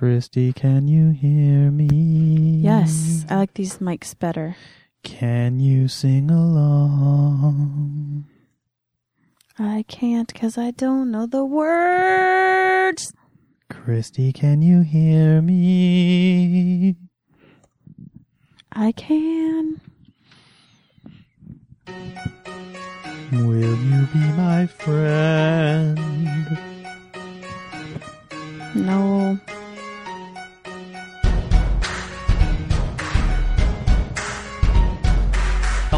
Christy, can you hear me? Yes, I like these mics better. Can you sing along? I can't because I don't know the words. Christy, can you hear me? I can. Will you be my friend? No.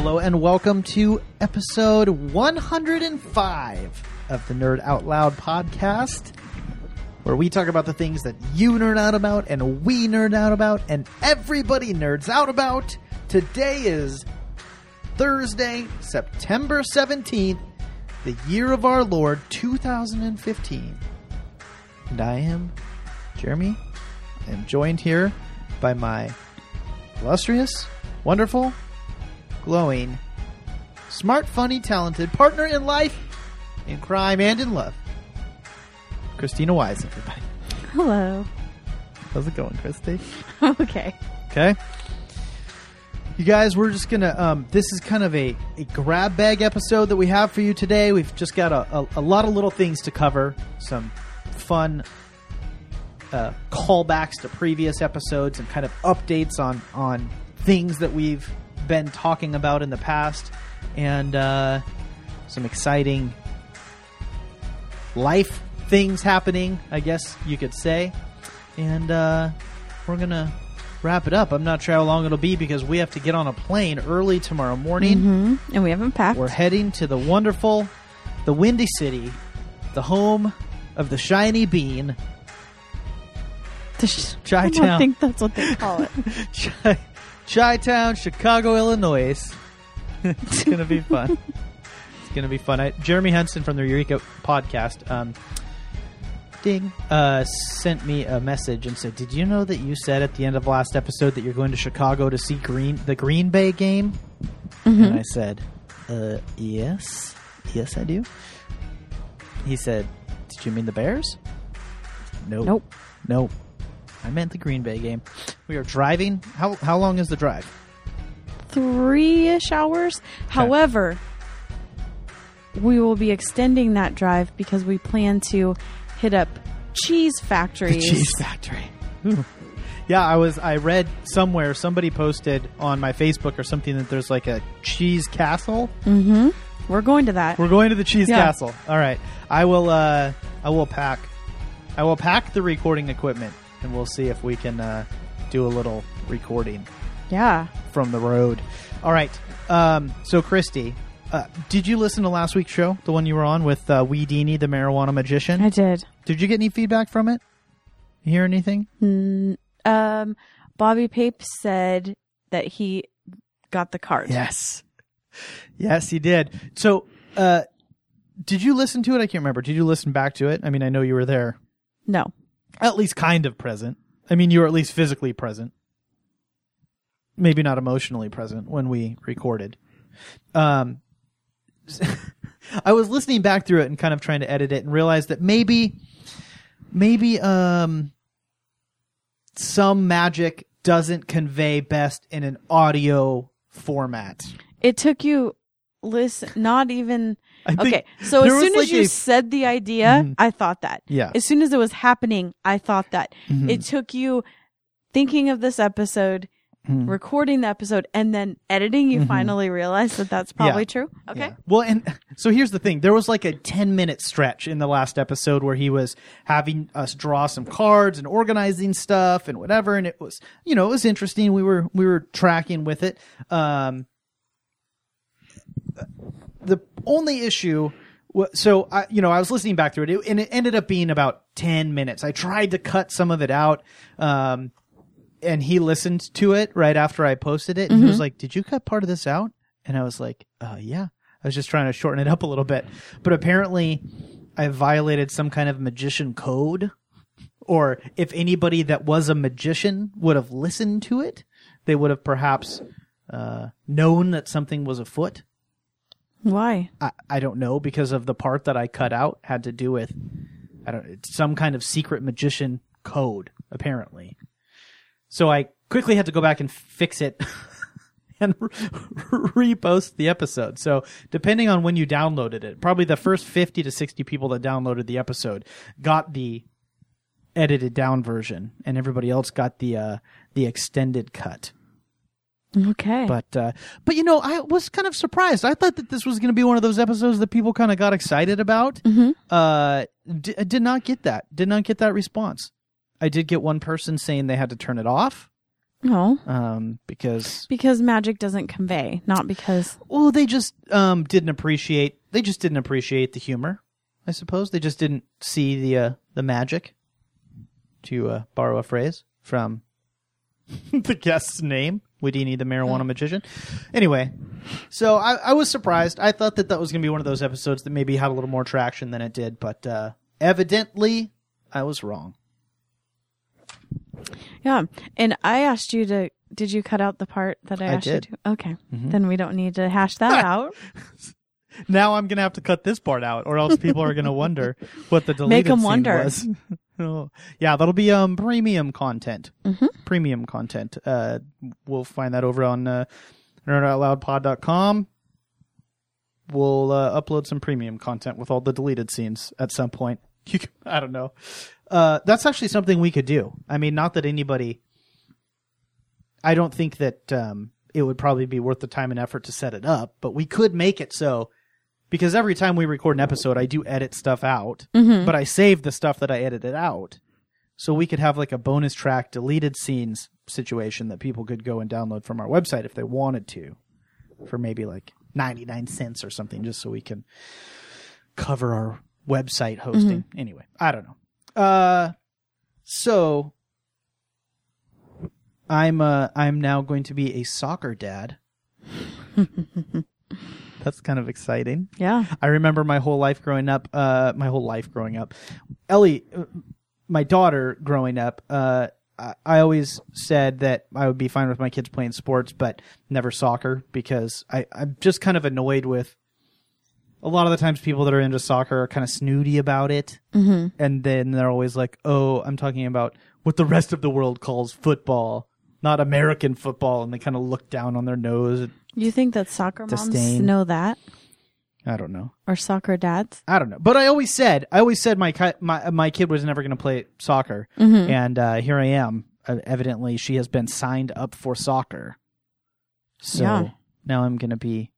Hello and welcome to episode 105 of the Nerd Out Loud podcast, where we talk about the things that you nerd out about and we nerd out about and everybody nerds out about. Today is Thursday, September 17th, the year of our Lord 2015. And I am Jeremy. I am joined here by my illustrious, wonderful, glowing, smart, funny, talented partner in life, in crime, and in love. Christina Wise, everybody. Hello. How's it going, Christy? okay. Okay. You guys, we're just gonna. Um, this is kind of a, a grab bag episode that we have for you today. We've just got a, a, a lot of little things to cover. Some fun uh, callbacks to previous episodes and kind of updates on on things that we've been talking about in the past, and uh, some exciting life things happening. I guess you could say, and uh, we're gonna wrap it up. I'm not sure how long it'll be because we have to get on a plane early tomorrow morning. hmm And we haven't packed. We're heading to the wonderful, the Windy City, the home of the shiny bean, The sh- I don't think that's what they call it. Chi- Chi-town, Chicago, Illinois. it's gonna be fun. it's gonna be fun. I, Jeremy Henson from the Eureka podcast, um, ding, uh, sent me a message and said, "Did you know that you said at the end of last episode that you're going to Chicago to see Green the Green Bay game?" And I said, uh, yes. Yes, I do. He said, Did you mean the Bears? Nope. Nope. Nope. I meant the Green Bay game. We are driving. How, how long is the drive? Three ish hours. However, we will be extending that drive because we plan to hit up cheese factories. cheese factory. Ooh. Yeah, I was. I read somewhere somebody posted on my Facebook or something that there's like a cheese castle. Mm-hmm. We're going to that. We're going to the cheese Yeah. castle. All right. I will. Uh, I will pack. I will pack the recording equipment, and we'll see if we can uh, do a little recording yeah. from the road. All right. Um, so, Christy, uh, did you listen to last week's show, the one you were on with uh, Wee the marijuana magician? I did. Did you get any feedback from it? You hear anything? Mm, um, Bobby Pape said that he got the card. Yes. Yes, he did. So, uh, did you listen to it? I can't remember. Did you listen back to it? I mean, I know you were there, No. At least kind of present. I mean, you were at least physically present. Maybe not emotionally present when we recorded. Um, I was listening back through it and kind of trying to edit it and realized that maybe, maybe, um, some magic doesn't convey best in an audio format. It took you listen not even Okay. So as soon like as you a- said the idea, Mhm. I thought that. Yeah. As soon as it was happening, I thought that. Mhm. It took you thinking of this episode, Mhm. recording the episode, and then editing. You Mhm. finally realized that that's probably Yeah. true. Okay. Yeah. Well, and so here's the thing. There was like a 10 minute stretch in the last episode where he was having us draw some cards and organizing stuff and whatever. And it was, you know, it was interesting. We were, we were tracking with it. Um, the only issue, so I, you know, I was listening back through it and it ended up being about 10 minutes. I tried to cut some of it out. Um, and he listened to it right after I posted it. And he was like, did you cut part of this out? And I was like, uh, yeah. I was just trying to shorten it up a little bit. But apparently, I violated some kind of magician code. Or if anybody that was a magician would have listened to it, they would have perhaps uh, known that something was afoot. Why? I, I don't know because of the part that I cut out had to do with I don't some kind of secret magician code apparently. So I quickly had to go back and fix it and re- repost the episode. So depending on when you downloaded it, probably the first 50 to 60 people that downloaded the episode got the edited down version and everybody else got the uh the extended cut. Okay. But uh, but you know, I was kind of surprised. I thought that this was going to be one of those episodes that people kind of got excited about. Mhm. Uh, d- did not get that. Did not get that response. I did get one person saying they had to turn it off no, um, because because magic doesn't convey, not because. well, they just um, didn't appreciate. They just didn't appreciate the humor. I suppose they just didn't see the uh, the magic. To uh, borrow a phrase from the guest's name, Houdini the marijuana magician. Anyway, so I, I was surprised. I thought that that was going to be one of those episodes that maybe had a little more traction than it did, but uh, evidently I was wrong. Yeah, and I asked you to. Did you cut out the part that I, I asked did. you to? Okay, then we don't need to hash that out. Now I'm going to have to cut this part out, or else people are going to wonder what the deleted Make 'em scene wonder. was. Oh, yeah, that'll be um premium content. Mhm. Premium content. Uh, we'll find that over on uh, nerdoutloudpod.com. We'll uh, upload some premium content with all the deleted scenes at some point. You can, I don't know. Uh, that's actually something we could do. I mean, not that anybody. I don't think that um, it would probably be worth the time and effort to set it up, but we could make it so because every time we record an episode, I do edit stuff out, Mhm. but I save the stuff that I edited out. So we could have like a bonus track deleted scenes situation that people could go and download from our website if they wanted to for maybe like 99 cents or something just so we can cover our website hosting. Anyway, I don't know. Uh so I'm uh I'm now going to be a soccer dad. That's kind of exciting. Yeah. I remember my whole life growing up, uh, my whole life growing up. Ellie, uh, my daughter growing up, uh, I, I always said that I would be fine with my kids playing sports, but never soccer because I, I'm just kind of annoyed with a lot of the times people that are into soccer are kind of snooty about it. Mm-hmm. And then they're always like, oh, I'm talking about what the rest of the world calls football, not American football. And they kind of look down on their nose. You think that soccer moms Disdain. know that, I don't know. or soccer dads? I don't know, but I always said I always said my ki- my my kid was never going to play soccer, Mhm. and uh, here I am. Uh, evidently, she has been signed up for soccer. So Yeah. now I'm going to be.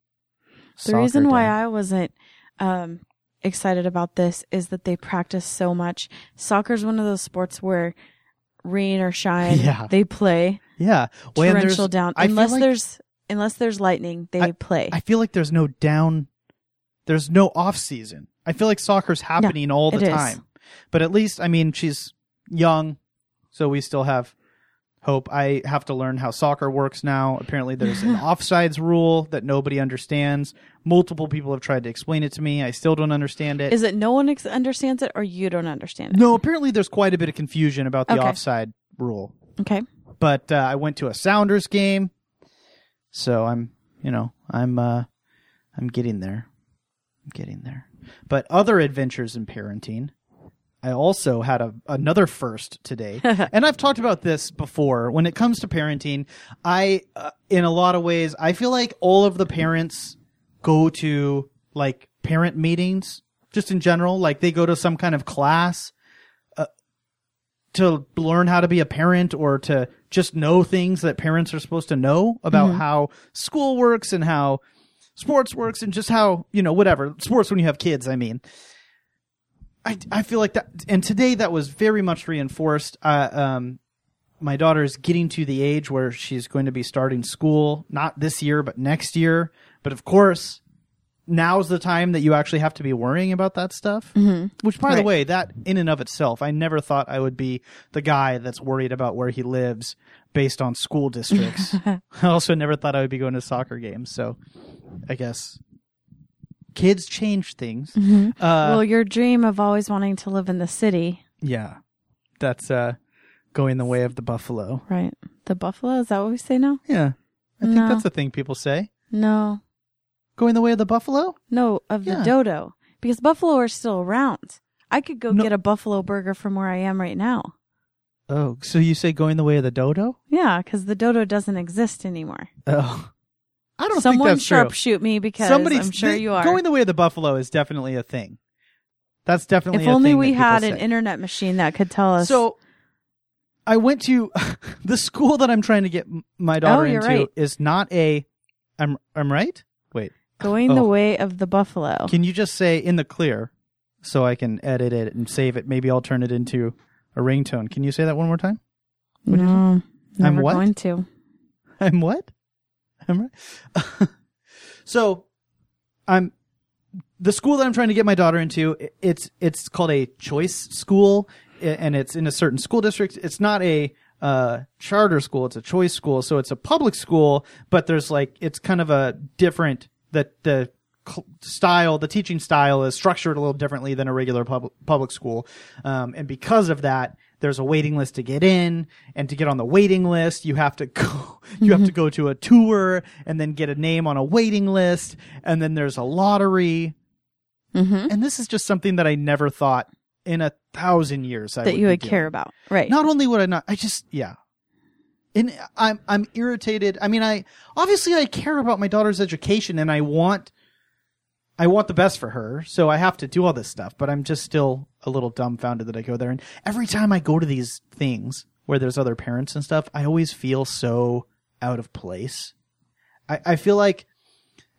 The reason why I wasn't um, excited about this is that they practice so much. Soccer is one of those sports where rain or shine, Yeah. they play yeah, well, torrential down. I Unless like- there's unless there's lightning, they play. I feel like there's no down, there's no off season. I feel like soccer's happening all the it is. time. But at least, I mean, she's young, so we still have hope. I have to learn how soccer works now. Apparently, there's an offsides rule that nobody understands. Multiple people have tried to explain it to me. I still don't understand it. Is it no one ex- understands it, or you don't understand it? no, apparently, there's quite a bit of confusion about the Okay. offside rule. Okay. but uh, I went to a Sounders game, so I'm, you know, I'm, uh, I'm getting there, I'm getting there. But other adventures in parenting, I also had a another first today, and I've talked about this before. When it comes to parenting, I, uh, in a lot of ways, I feel like all of the parents go to like parent meetings, just in general, like they go to some kind of class to learn how to be a parent or to just know things that parents are supposed to know about how school works and how sports works and just how, you know, whatever. Sports when you have kids, I mean. I, I feel like that, and today that was very much reinforced. Uh, um, my daughter is getting to the age where she's going to be starting school, not this year, but next year. But of course, now's the time that you actually have to be worrying about that stuff. Mm-hmm. Which, by the way, that in and of itself, I never thought I would be the guy that's worried about where he lives based on school districts. I also never thought I would be going to soccer games. So, I guess kids change things. Uh, well, your dream of always wanting to live in the city, yeah, that's uh, going the way of the buffalo. right? The buffalo is that what we say now? Yeah, I think No. that's a thing people say. No, Going the way of the buffalo. no, of Yeah. the dodo because buffalo are still around. I could go No. get a buffalo burger from where I am right now. Oh, so you say going the way of the dodo? Yeah, because the dodo doesn't exist anymore. Oh, I don't Someone think that's true. sharpshoot me because Somebody's I'm sure the- you are. Going the way of the buffalo is definitely a thing. That's definitely. if a only thing we had say. an internet machine that could tell us. So, I went to the school that I'm trying to get my oh, daughter Oh, into right. is not a. I'm I'm right. Wait, going the oh. way of the buffalo. can you just say in the clear, so I can edit it and save it? Maybe I'll turn it into a ringtone. Can you say that one more time? What no, never what? going to. I'm what? I'm right. so, I'm the school that I'm trying to get my daughter into. It's it's called a choice school, and it's in a certain school district. It's not a uh, charter school; it's a choice school. So it's a public school, but there's like it's kind of a different the the style the teaching style is structured a little differently than a regular public public school um, and because of that there's a waiting list to get in and to get on the waiting list you have to go you have to go to a tour and then get a name on a waiting list and then there's a lottery hmm and this is just something that i never thought in a thousand years I That would you would doing. care about, right? Not only would I not, I just yeah. And I'm I'm irritated. I mean, I obviously I care about my daughter's education and I want I want the best for her, so I have to do all this stuff. But I'm just still a little dumbfounded that I go there. And every time I go to these things where there's other parents and stuff, I always feel so out of place. I, I feel like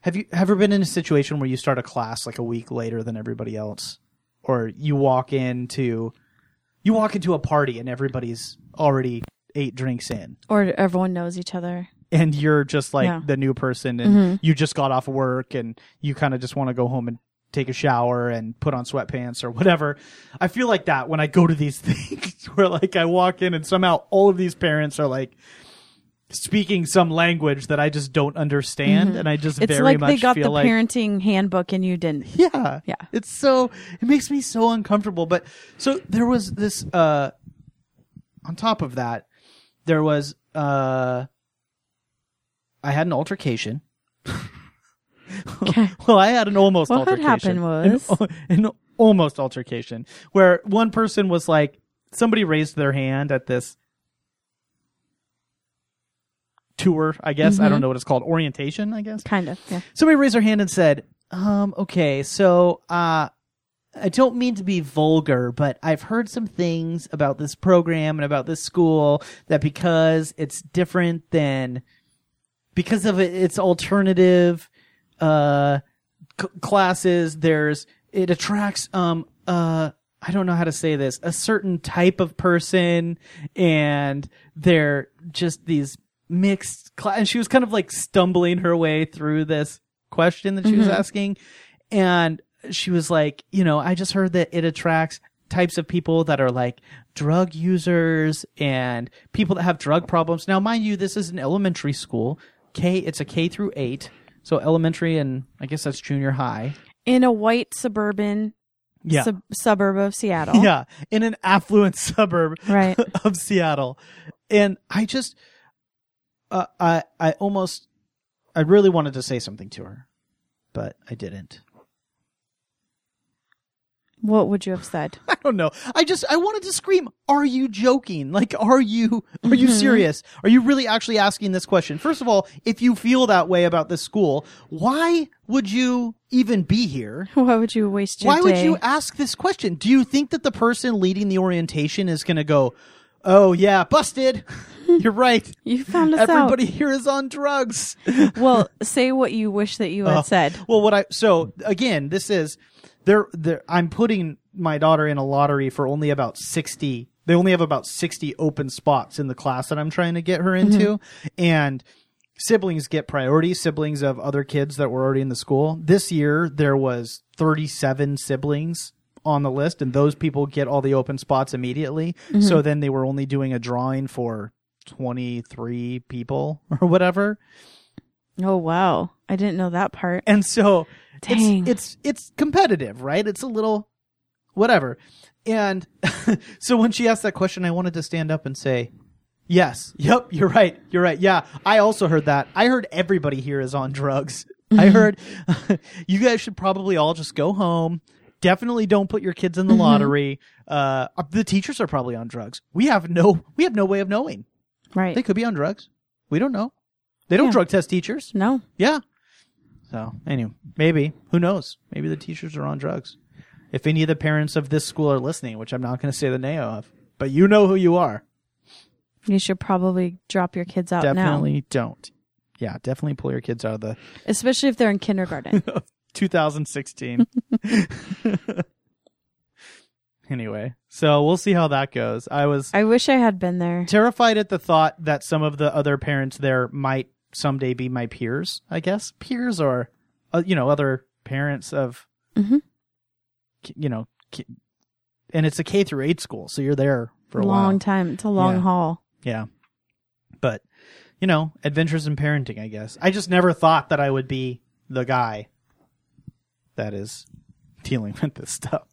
have you ever been in a situation where you start a class like a week later than everybody else, or you walk into you walk into a party and everybody's already eight drinks in or everyone knows each other. And you're just like Yeah. the new person and you just got off work and you kind of just want to go home and take a shower and put on sweatpants or whatever. I feel like that when I go to these things where like I walk in and somehow all of these parents are like speaking some language that I just don't understand and I just It's very like much they got the like parenting handbook and you didn't. yeah. Yeah. It's so it makes me so uncomfortable. But so there was this uh on top of that, there was uh I had an altercation. Okay. well, I had an almost What altercation. happened was- an, an almost altercation where one person was like somebody raised their hand at this tour, I guess. I don't know what it's called. Orientation, I guess Kind of. Yeah. somebody raised their hand and said, um, okay, so, uh, I don't mean to be vulgar, but I've heard some things about this program and about this school that because it's different than, because of it, its alternative, uh, c- classes, there's, it attracts, um, uh, I don't know how to say this, a certain type of person and they're just these mixed class. And she was kind of like stumbling her way through this question that she was asking. And she was like, you know, I just heard that it attracts types of people that are like drug users and people that have drug problems. Now, mind you, this is an elementary school. K, it's a K through eight. So elementary and I guess that's junior high. In a white suburban Yeah. sub- suburb of Seattle. Yeah. In an affluent suburb Right. of Seattle. And I just, uh, I, I almost, I really wanted to say something to her, but I didn't. What would you have said? I don't know. I just I wanted to scream, "Are you joking? Like are you are you mm-hmm. serious? Are you really actually asking this question?" First of all, if you feel that way about this school, why would you even be here? Why would you waste your time? Why would you ask this question? Do you think that the person leading the orientation is going to go, "Oh yeah, busted. You're right. You found us Everybody here is on drugs." Well, say what you wish that you had Oh. said. Well, what I so again, this is there. There, I'm putting my daughter in a lottery for only about sixty. They only have about sixty open spots in the class that I'm trying to get her into, mm-hmm. and siblings get priority. Siblings of other kids that were already in the school. This year there was 37 siblings on the list, and those people get all the open spots immediately. Mm-hmm. So then they were only doing a drawing for 23 people or whatever. Oh wow, I didn't know that part. And so Dang. it's it's it's competitive, right? It's a little whatever. And so when she asked that question, I wanted to stand up and say, "Yes, yep, you're right, you're right. Yeah, I also heard that. I heard everybody here is on drugs. I heard you guys should probably all just go home, definitely don't put your kids in the Mhm. lottery. Uh, the teachers are probably on drugs. We have no, we have no way of knowing. Right. They could be on drugs. We don't know. They don't Yeah. drug test teachers. no. Yeah. So anyway, maybe who knows? Maybe the teachers are on drugs. If any of the parents of this school are listening, which I'm not going to say the name of, but you know who you are. You should probably drop your kids out definitely don't. Yeah, definitely pull your kids out of the especially if they're in kindergarten. 2016. anyway, so we'll see how that goes. I was I wish I had been there. terrified at the thought that some of the other parents there might someday be my peers, I guess. Peers or, uh, you know, other parents of, Mhm. you know, and it's a K through 8 school, so you're there for a long while. time. It's a long Yeah. haul. Yeah. But, you know, adventures in parenting, I guess. I just never thought that I would be the guy that is dealing with this stuff.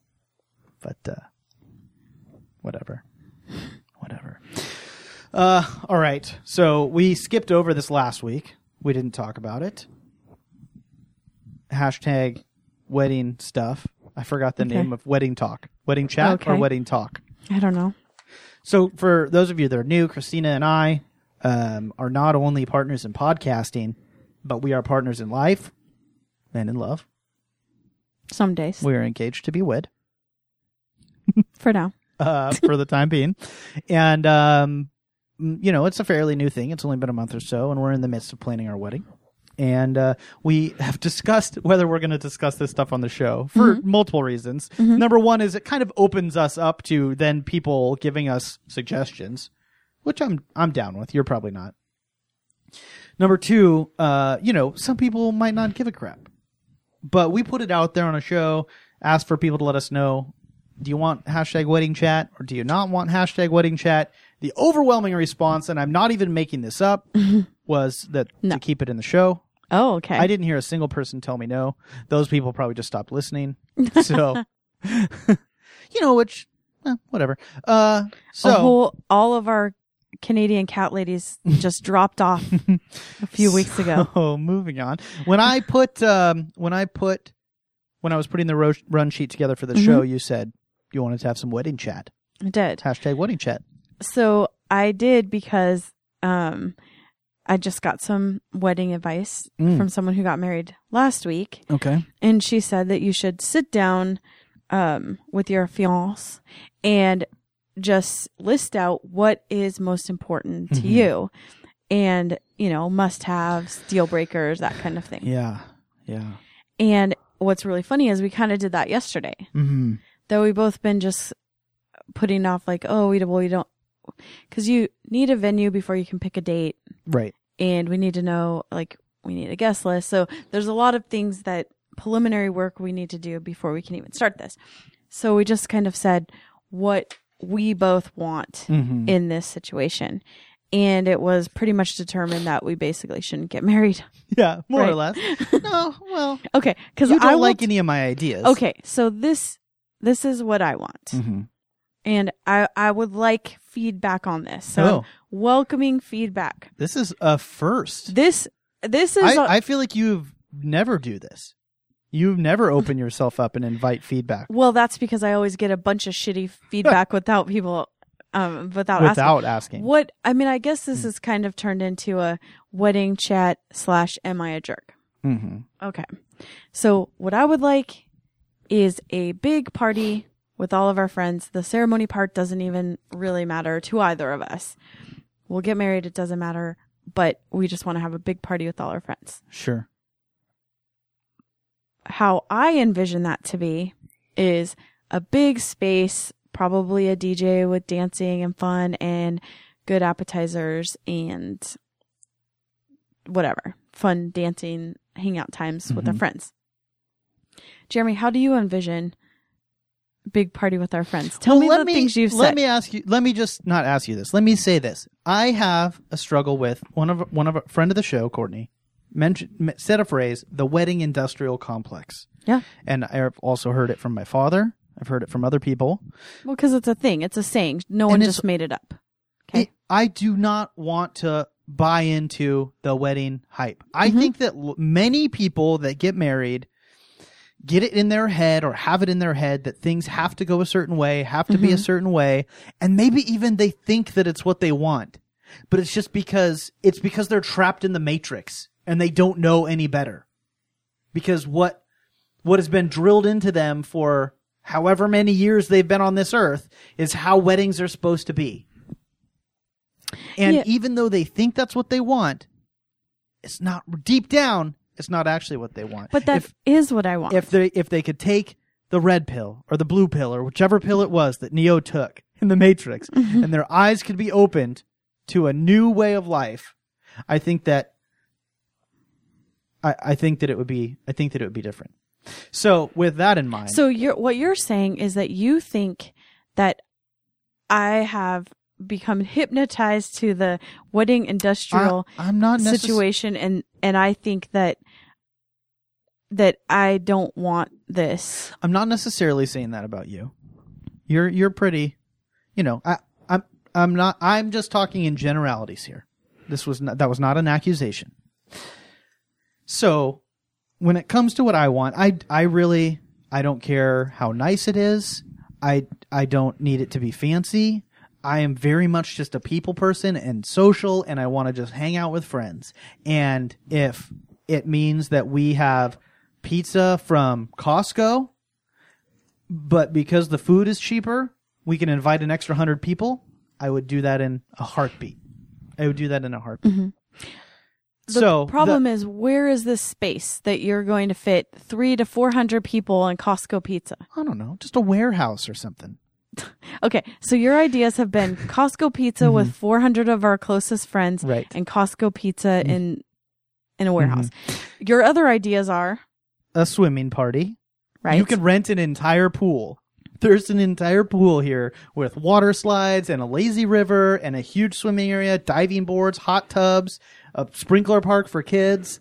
But, uh, whatever. Whatever. Uh, all right. So we skipped over this last week. We didn't talk about it. Hashtag wedding stuff. I forgot the Okay. name of wedding talk. Wedding chat or wedding talk? I don't know. So, for those of you that are new, Christina and I um, are not only partners in podcasting, but we are partners in life and in love. Some days. We are engaged to be wed For now. uh, for the time being. And, um, you know, it's a fairly new thing. It's only been a month or so, and we're in the midst of planning our wedding. And uh, we have discussed whether we're going to discuss this stuff on the show for multiple reasons. Number one is it kind of opens us up to then people giving us suggestions, which I'm I'm down with. You're probably not. Number two, uh, you know, some people might not give a crap, but we put it out there on a show, asked for people to let us know do you want hashtag wedding chat or do you not want hashtag wedding chat? The overwhelming response, and I'm not even making this up, was that No. to keep it in the show. Oh, okay. I didn't hear a single person tell me no. Those people probably just stopped listening. So, you know, which, eh, whatever. Uh, so, a whole, all of our Canadian cat ladies just dropped off a few weeks ago. Oh, moving on. When I put, um, when I put, when I was putting the ro- run sheet together for the Mm-hmm. show, you said you wanted to have some wedding chat. I did. Hashtag wedding chat. So I did because um, I just got some wedding advice Mm. from someone who got married last week. Okay. and she said that you should sit down um, with your fiance and just list out what is most important to Mhm. you and you know must haves deal breakers that kind of thing Yeah. Yeah. and what's really funny is we kind of did that yesterday Mm-hmm. though we both been just putting off like oh we, well, we don't because you need a venue before you can pick a date Right. and we need to know like we need a guest list. So there's a lot of things that preliminary work we need to do before we can even start this. So we just kind of said what we both want Mm-hmm. in this situation. And it was pretty much determined that we basically shouldn't get married. Yeah, more or less. No, well, Okay, because I don't like t- any of my ideas. Okay, so this this is what I want, Mm-hmm. And I I would like feedback on this. So Oh. welcoming feedback. This is a first. This this is a- I, I feel like you've never do this. You've never open yourself up and invite feedback Well, that's because I always get a bunch of shitty feedback without people, um, without, without asking. asking. What I mean, I guess this is kind of turned into a wedding chat slash am I a jerk? Mm-hmm. Okay, so what I would like is a big party with all of our friends. The ceremony part doesn't even really matter to either of us. We'll get married; it doesn't matter. But we just want to have a big party with all our friends. Sure. how I envision that to be is a big space, probably a DJ with dancing and fun and good appetizers and whatever, fun dancing hangout times with our Mhm. friends. Jeremy, how do you envision big party with our friends? Tell Well, me let the things you've let said. me ask you. Let me just not ask you this. Let me say this. I have a struggle with one of one of a friend of the show, Courtney, mentioned said a phrase: the wedding industrial complex. yeah. And I've also heard it from my father. I've heard it from other people. Well, because it's a thing. It's a saying. No one just made it up. Okay. It- I do not want to buy into the wedding hype. I Mhm. think that l- many people that get married, get it in their head or have it in their head that things have to go a certain way, have to be a mm-hmm. certain way, and maybe even they think that it's what they want. But it's just because it's because they're trapped in the matrix and they don't know any better. Because what what has been drilled into them for however many years they've been on this earth is how weddings are supposed to be. And Yeah. even though they think that's what they want, it's not deep down, it's not actually what they want. But that is if, what I want. if they if they could take the red pill or the blue pill or whichever pill it was that Neo took in the Matrix Mm-hmm. and their eyes could be opened to a new way of life, I think that I, I think that it would be I think that it would be different. So with that in mind, So you're what you're saying is that you think that I have become hypnotized to the wedding industrial I, am not necess- situation and and I think that that I don't want this. I'm not necessarily saying that about you. You're you're pretty, you know. I I'm I'm not. I'm just talking in generalities here. This was not, that was not an accusation. So, when it comes to what I want, I I really I don't care how nice it is. I I don't need it to be fancy. I am very much just a people person and social, and I want to just hang out with friends. And if it means that we have pizza from Costco, but because the food is cheaper, we can invite an extra hundred people. I would do that in a heartbeat. I would do that in a heartbeat. Mm-hmm. So the so problem the- is where is this space that you're going to fit 3 to 400 people in Costco pizza? I don't know, just a warehouse or something. Okay, so your ideas have been Costco pizza with 400 of our closest friends Mm-hmm. Right. and Costco pizza in in a warehouse. Your other ideas are, A swimming party. right? You can rent an entire pool. There's an entire pool here with water slides and a lazy river and a huge swimming area, diving boards, hot tubs, a sprinkler park for kids.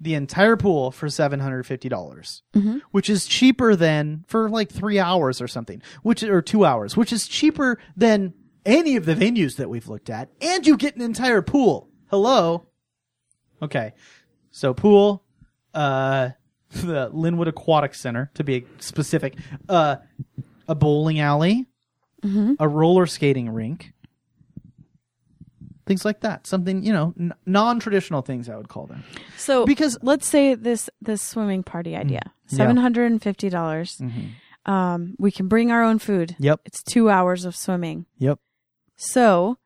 The entire pool for seven hundred fifty dollars, Mhm. which is cheaper than for like three hours or something, which or two hours, which is cheaper than any of the venues that we've looked at, and you get an entire pool. Hello. Okay, so pool, uh, the Lynnwood Aquatic Center to be specific, uh, a bowling alley, a roller skating rink, things like that. Something you know, n- non-traditional things I would call them. So Because- let's say this this swimming party idea, Yeah. seven hundred and fifty dollars. Um, we can bring our own food. Yep. It's two hours of swimming. Yep. So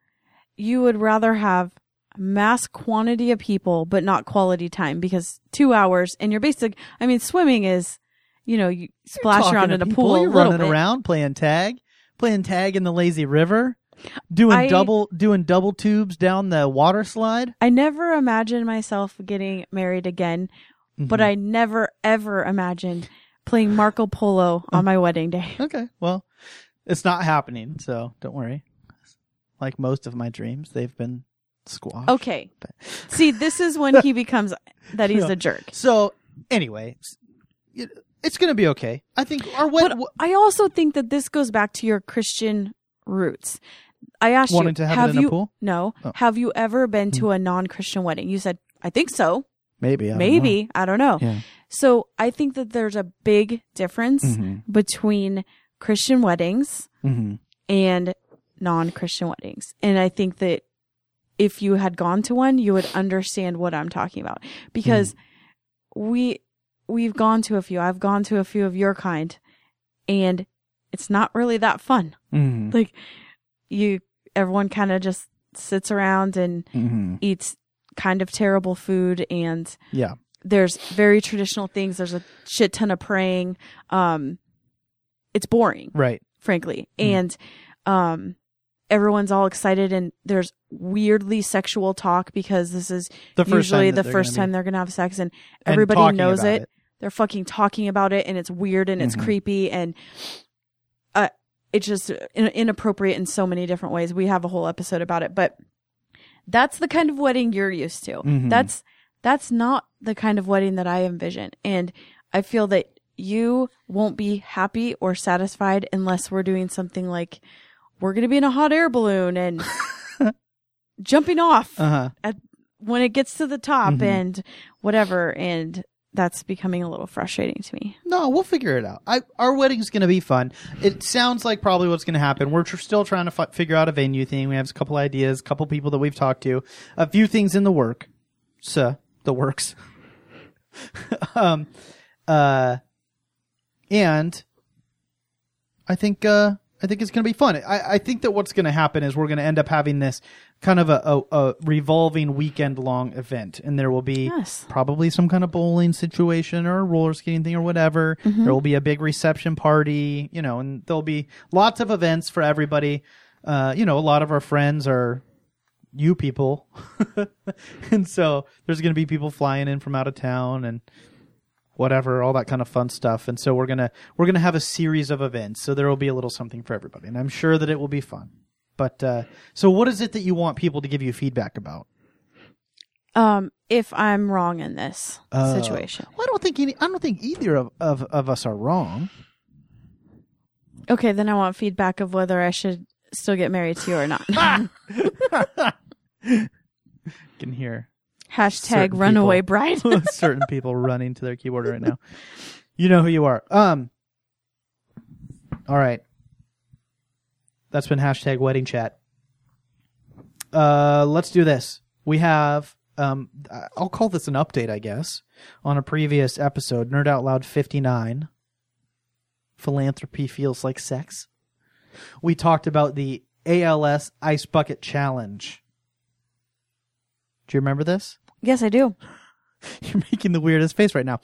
you would rather have mass quantity of people, but not quality time because two hours and you're basic. I mean, swimming is, you know, you splash around in a people, pool you're running bit. around playing tag, playing tag in the lazy river, doing I- double doing double tubes down the water slide. I never imagined myself getting married again, but Mm-hmm. I never ever imagined playing Marco Polo on my wedding day. Okay, well, it's not happening, so don't worry. Like most of my dreams, they've been squashed. Okay. See, this is when he becomes that he's Yeah. a jerk. So anyway, it's gonna be okay. I think our wed- But I also think that this goes back to your Christian roots. I asked Wanting you, to have it in a you pool? no? Oh. Have you ever been to a non-Christian wedding? You said, I think so. maybe, I don't Maybe I don't know. Yeah. So I think that there's a big difference Mhm. between Christian weddings Mhm. and non-Christian weddings, and I think that if you had gone to one, you would understand what I'm talking about because we we've gone to a few. I've gone to a few of your kind, and it's not really that fun. Mhm. Like you, everyone kind of just sits around and Mhm. eats kind of terrible food, and Yeah. there's very traditional things. There's a shit ton of praying. Um, it's boring Right. frankly. Mm. And um everyone's all excited and there's weirdly sexual talk because this is The first usually time the first gonna time be- they're going to have sex and and everybody talking knows about it. They're fucking talking about it and it's weird and it's Mhm. creepy and it's just in- inappropriate in so many different ways. We have a whole episode about it, but that's the kind of wedding you're used to. Mhm. That's that's not the kind of wedding that I envision. And I feel that you won't be happy or satisfied unless we're doing something like we're going to be in a hot air balloon and jumping off Uh huh. at when it gets to the top Mhm. and whatever and that's becoming a little frustrating to me. No, we'll figure it out. I, our wedding's going to be fun. It sounds like probably what's going to happen. We're tr- still trying to f- figure out a venue thing. We have a couple ideas, a couple people that we've talked to, a few things in the work. So, the works. um, uh, and I think, uh, I think it's going to be fun. I, I think that what's going to happen is we're going to end up having this kind of a, a, a revolving weekend long event, and there will be Yes. probably some kind of bowling situation or a roller skating thing or whatever. There will be a big reception party, you know, and there'll be lots of events for everybody. Uh, you know, a lot of our friends are you people, and so there's going to be people flying in from out of town and whatever, all that kind of fun stuff. And so we're gonna we're gonna have a series of events. So there will be a little something for everybody, and I'm sure that it will be fun. But uh, so, what is it that you want people to give you feedback about? Um, if I'm wrong in this Oh. situation. Well, I don't think any, I don't think either of, of, of us are wrong. Okay, then I want feedback of whether I should still get married to you or not. Can hear Hashtag Certain runaway people. bride. certain people running to their keyboard right now. You know who you are. Um. All right. That's been hashtag wedding chat. Uh, let's do this. We have um, I'll call this an update, I guess, on a previous episode, Nerd Out Loud fifty nine. Philanthropy feels like sex. We talked about the ALS Ice Bucket Challenge. Do you remember this? Yes, I do. You're making the weirdest face right now.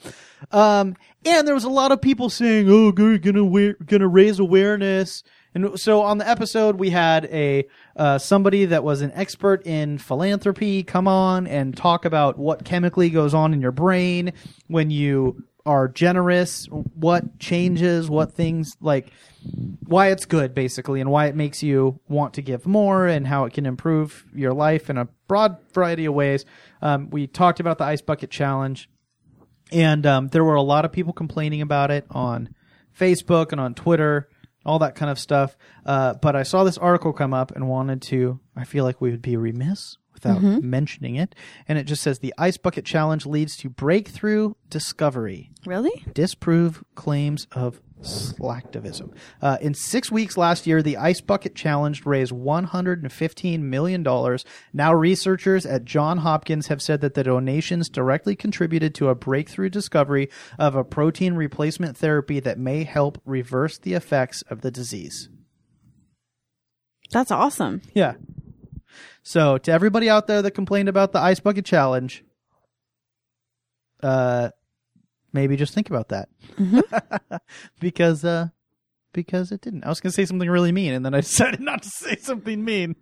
Um, and there was a lot of people saying, "Oh, we're gonna we're gonna raise awareness." And so on the episode, we had a uh, somebody that was an expert in philanthropy come on and talk about what chemically goes on in your brain when you are generous, what changes, what things like why it's good basically and why it makes you want to give more and how it can improve your life in a broad variety of ways. Um, we talked about the ice bucket challenge and um, there were a lot of people complaining about it on Facebook and on Twitter, all that kind of stuff. Uh, but I saw this article come up and wanted to. I feel like we would be remiss without mentioning it. And it just says the ice bucket challenge leads to breakthrough discovery Really? disprove claims of slacktivism. Uh, in six weeks last year, the Ice Bucket Challenge raised $115 million. Now, researchers at Johns Hopkins have said that the donations directly contributed to a breakthrough discovery of a protein replacement therapy that may help reverse the effects of the disease. That's awesome. Yeah. So, to everybody out there that complained about the Ice Bucket Challenge, uh, maybe just think about that. because, uh, because it didn't. I was going to say something really mean and then I decided not to say something mean.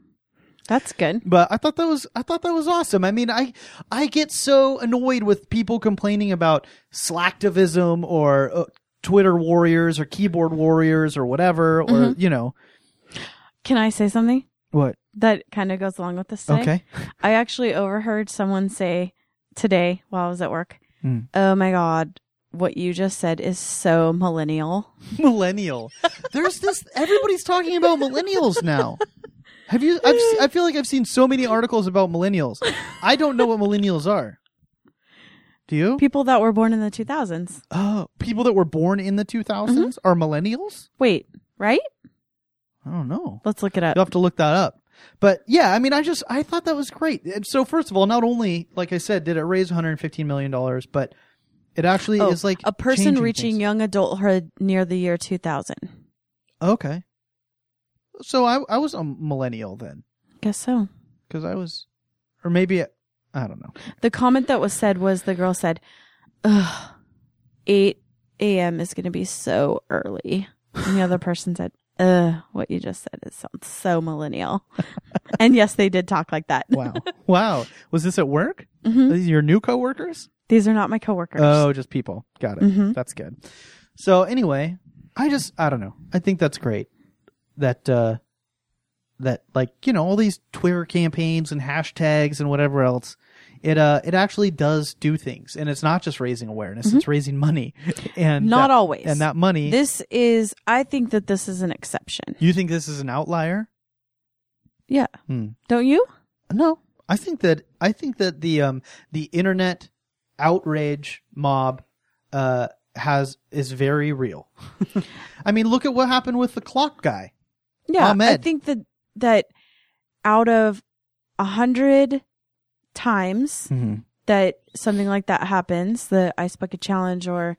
That's good. But I thought that was I thought that was awesome. I mean, I I get so annoyed with people complaining about slacktivism or uh, Twitter warriors or keyboard warriors or whatever or you know Can I say something what? That kind of goes along with this? Today? Okay. I actually overheard someone say today while I was at work, Hmm. "Oh my god, what you just said is so millennial." millennial. There's this. Everybody's talking about millennials now. Have you? I've, I feel like I've seen so many articles about millennials. I don't know what millennials are. Do you? People that were born in the 2000s. Oh, people that were born in the 2000s are millennials. Wait, right? I don't know. Let's look it up. You'll have to look that up. But yeah, I mean, I just I thought that was great. And so first of all, not only like I said, did it raise 115 million dollars, but it actually Oh, is like a person reaching things. young adulthood near the year 2000. Okay. So I I was a millennial then. Guess so. because I was, or maybe I don't know. The comment that was said was the girl said, Ugh, 8 a.m. is going to be so early. And the other person said, What you just said is sounds so millennial. and yes, they did talk like that. Wow, wow. Was this at work? Mhm. These your new coworkers? These are not my coworkers. Oh, just people. Got it. Mhm. That's good. So anyway, I just I don't know. I think that's great. That uh that like you know all these Twitter campaigns and hashtags and whatever else. It uh it actually does do things, and it's not just raising awareness; it's raising money, and Mm-hmm. Not that- always. And that money. This is, I think that this is an exception. you think this is an outlier? Yeah. Hmm. Don't you? No, I think that I think that the um the internet outrage mob uh, has is very real. I mean, look at what happened with the clock guy. Yeah, I think that that out of a hundred times that something like that happens, the ice bucket challenge or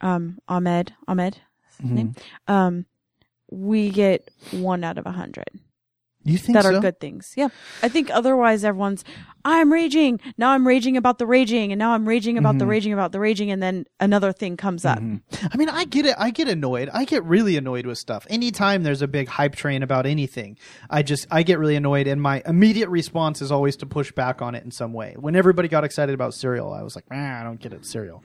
um Ahmed Ahmed Mm-hmm. name, um, we get one out of a hundred You think that so? are good things. Yeah, I think otherwise everyone's I'm raging now. I'm raging about the raging, and now I'm raging about the Mm-hmm. raging about the raging, and then another thing comes up. I mean, I get it. I get annoyed. I get really annoyed with stuff. Anytime there's a big hype train about anything, I just I get really annoyed, and my immediate response is always to push back on it in some way. When everybody got excited about Serial, I was like, ah, I don't get it, Serial.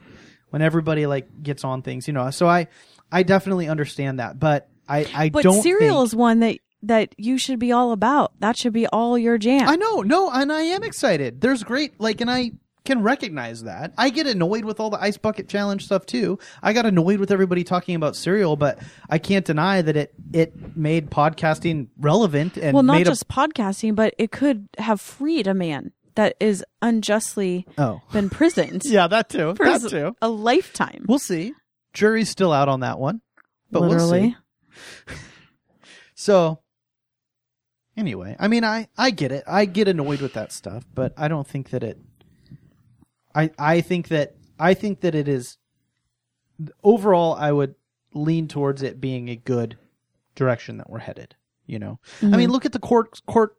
When everybody like gets on things, you know. So I I definitely understand that, but I I But don't Serial think- is one that that you should be all about. That should be all your jam. I know, no, and I am excited. There's great, like, and I can recognize that. I get annoyed with all the ice bucket challenge stuff too. I got annoyed with everybody talking about Serial, but I can't deny that it it made podcasting relevant and well, not just podcasting, but it could have freed a man that is unjustly oh been prisoned yeah that too for that too. a lifetime. We'll see. Jury's still out on that one, but literally. we'll see. So anyway, I mean, I I get it. I get annoyed with that stuff, but I don't think that it. I I think that I think that it is. Overall, I would lean towards it being a good direction that we're headed. You know, I mean, mm-hmm. look at the court court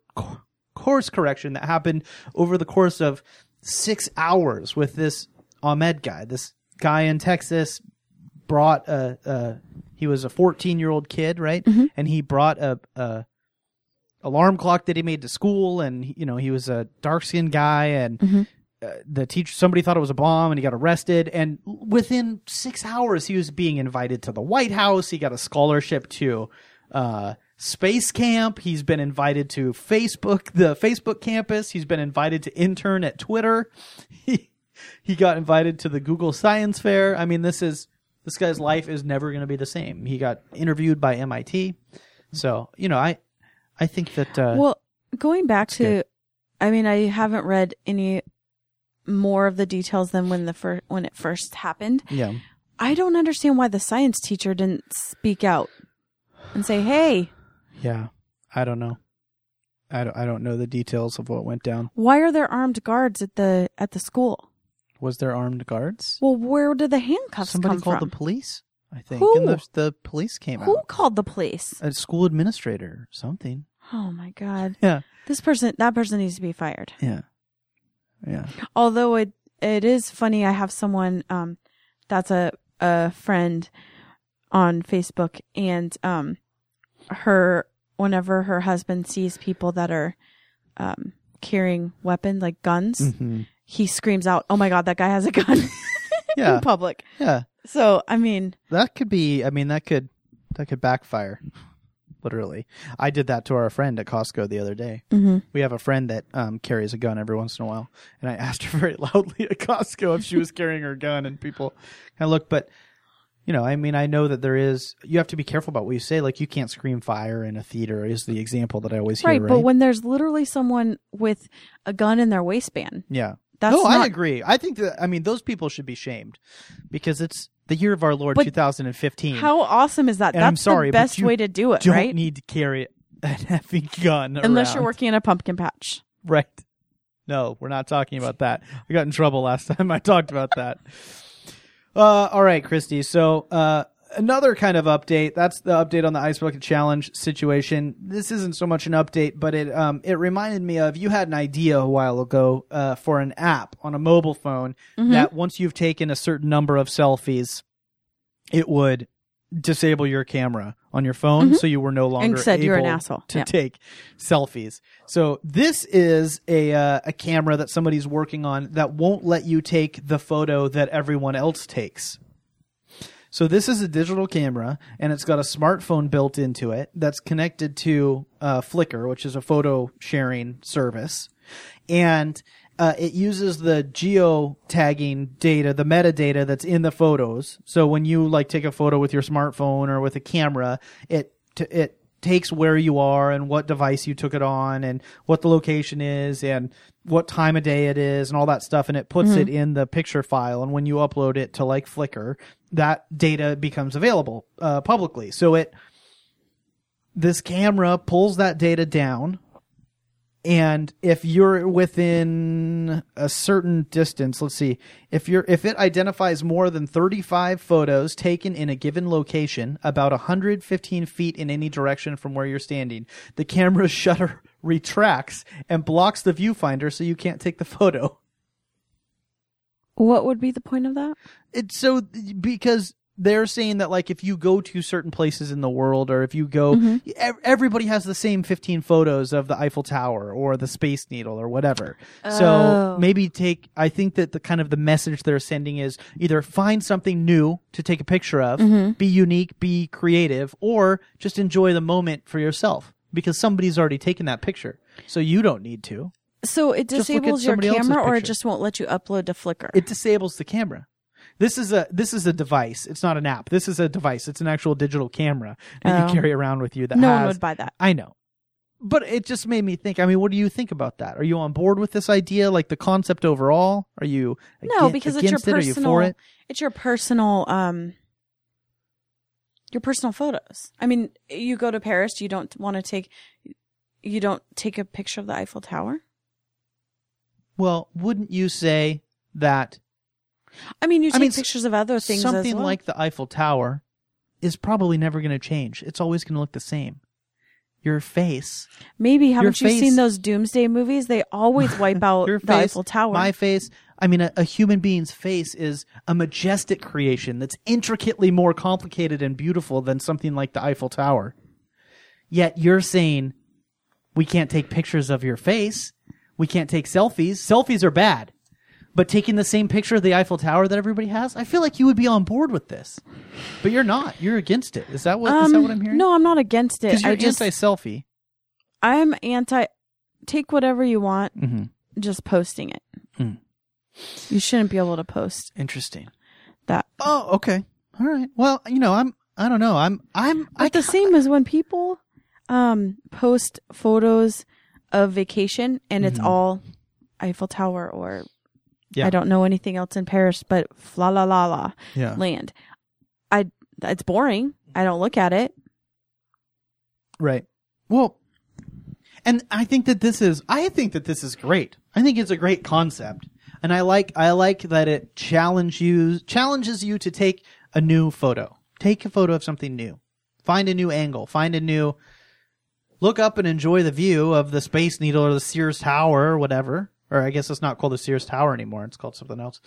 course correction that happened over the course of six hours with this Ahmed guy. This guy in Texas brought a, a he was a 14 year old kid, right? Mm-hmm. And he brought a, a alarm clock that he made to school, and you know he was a dark skinned guy, and uh, the teacher somebody thought it was a bomb, and he got arrested. And within six hours, he was being invited to the White House. He got a scholarship to. Uh, Space Camp. He's been invited to Facebook, the Facebook campus. He's been invited to intern at Twitter. He he got invited to the Google Science Fair. I mean, this is this guy's life is never going to be the same. He got interviewed by MIT. So, you know, I I think that uh Well, going back to, good. I mean, I haven't read any more of the details than when the first when it first happened. yeah. I don't understand why the science teacher didn't speak out and say, "Hey, Yeah. I don't know. I don't, I don't know the details of what went down. why are there armed guards at the at the school?" Was there armed guards? Well, where did the handcuffs Somebody come called the police, I think. Who? And the, the police came out. Who out. called the police? A school administrator something. Oh my god. Yeah. This person that person needs to be fired. Yeah. Yeah. Although it it is funny I have someone um that's a a friend on Facebook and um her whenever her husband sees people that are um carrying weapons like guns, hmm he screams out, "Oh my god, that guy has a gun." Yeah. in public. Yeah. So, I mean, That could be. I mean, that could that could backfire. Literally, I did that to our friend at Costco the other day. mhm. We have a friend that um, carries a gun every once in a while, and I asked her very loudly at Costco if she was carrying her gun, and people kind of looked. But you know, I mean, I know that there is. You have to be careful about what you say. Like, you can't scream fire in a theater. Is the example that I always hear. right, Right, but when there's literally someone with a gun in their waistband, yeah. that's no, not I agree. I think that. I mean, those people should be shamed because it's the year of our Lord, But 2015. How awesome is that? And That's I'm sorry, the best way to do it, don't right? need to carry a heavy gun Unless you're working in a pumpkin patch. Right. No, we're not talking about that. I got in trouble last time I talked about that. Uh, all right, Christy. So, uh, another kind of update. That's the update on the Ice Bucket Challenge situation. This isn't so much an update, but it, um, it reminded me of you had an idea a while ago, uh, for an app on a mobile phone Mm-hmm. that once you've taken a certain number of selfies, it would disable your camera on your phone so you were no longer Mm-hmm. said able you're an asshole. to Yeah. take selfies. So this is a uh, a camera that somebody's working on that won't let you take the photo that everyone else takes. So this is a digital camera, and it's got a smartphone built into it that's connected to uh, Flickr, which is a photo sharing service, and uh, it uses the geo tagging data, the metadata that's in the photos. So when you like take a photo with your smartphone or with a camera, it t- it takes where you are and what device you took it on and what the location is and what time of day it is and all that stuff and it puts it in the picture file. And when you upload it to like Flickr that data becomes available uh, publicly. So it this camera pulls that data down and if you're within a certain distance let's see if you're if it identifies more than 35 photos taken in a given location about 115 feet in any direction from where you're standing the camera's shutter retracts and blocks the viewfinder so you can't take the photo What would be the point of that? it's so because they're saying that like if you go to certain places in the world or if you go mm-hmm. ev- everybody has the same 15 photos of the Eiffel Tower or the Space Needle or whatever. So Oh. maybe take I think that the kind of the message they're sending is either find something new to take a picture of, mm-hmm. be unique, be creative or just enjoy the moment for yourself because somebody's already taken that picture. So you don't need to. So it Just look at disables your camera, or it just won't let you upload to Flickr. it disables the camera. This is a this is a device. It's not an app. This is a device. It's an actual digital camera that Oh. you carry around with you. That no has, one would buy that. I know, but it just made me think. I mean, what do you think about that? Are you on board with this idea, like the concept overall? Are you No, because it's your against it? Are you personal. for it? It's your personal. Um, your personal photos. I mean, you go to Paris. You don't want to take. You don't take a picture of the Eiffel Tower. Well, wouldn't you say that I mean, you I take mean, pictures of other things something as well. like the Eiffel Tower is probably never going to change? It's always going to look the same. Your face, Maybe haven't you face- seen those doomsday movies? They always wipe out your the face, Eiffel Tower. my face. I mean, a, a human being's face is a majestic creation that's intricately more complicated and beautiful than something like the Eiffel Tower. Yet you're saying we can't take pictures of your face. We can't take selfies. Selfies are bad. But taking the same picture of the Eiffel Tower that everybody has, I feel like you would be on board with this. But you're not. You're against it. Is that what, is that Um, what I'm hearing? No, I'm not against it. Because you're I just anti-selfie. I'm anti. Take whatever you want. Mm-hmm. Just posting it. Mm. You shouldn't be able to post Interesting. that. Oh, okay. All right. Well, you know, I'm. I don't know. I'm. I'm. I the same as when people um post photos of vacation and it's Mhm. all Eiffel Tower or Yeah. I don't know anything else in Paris but la la la la Yeah. land. I it's boring. I don't look at it. Right. Well, and I think that this is I think that this is great. I think it's a great concept. And I like I like that it challenge you challenges you to take a new photo. Take a photo of something new. Find a new angle, find a new look up and enjoy the view of the Space Needle or the Sears Tower or whatever. Or I guess it's not called the Sears Tower anymore. It's called something else.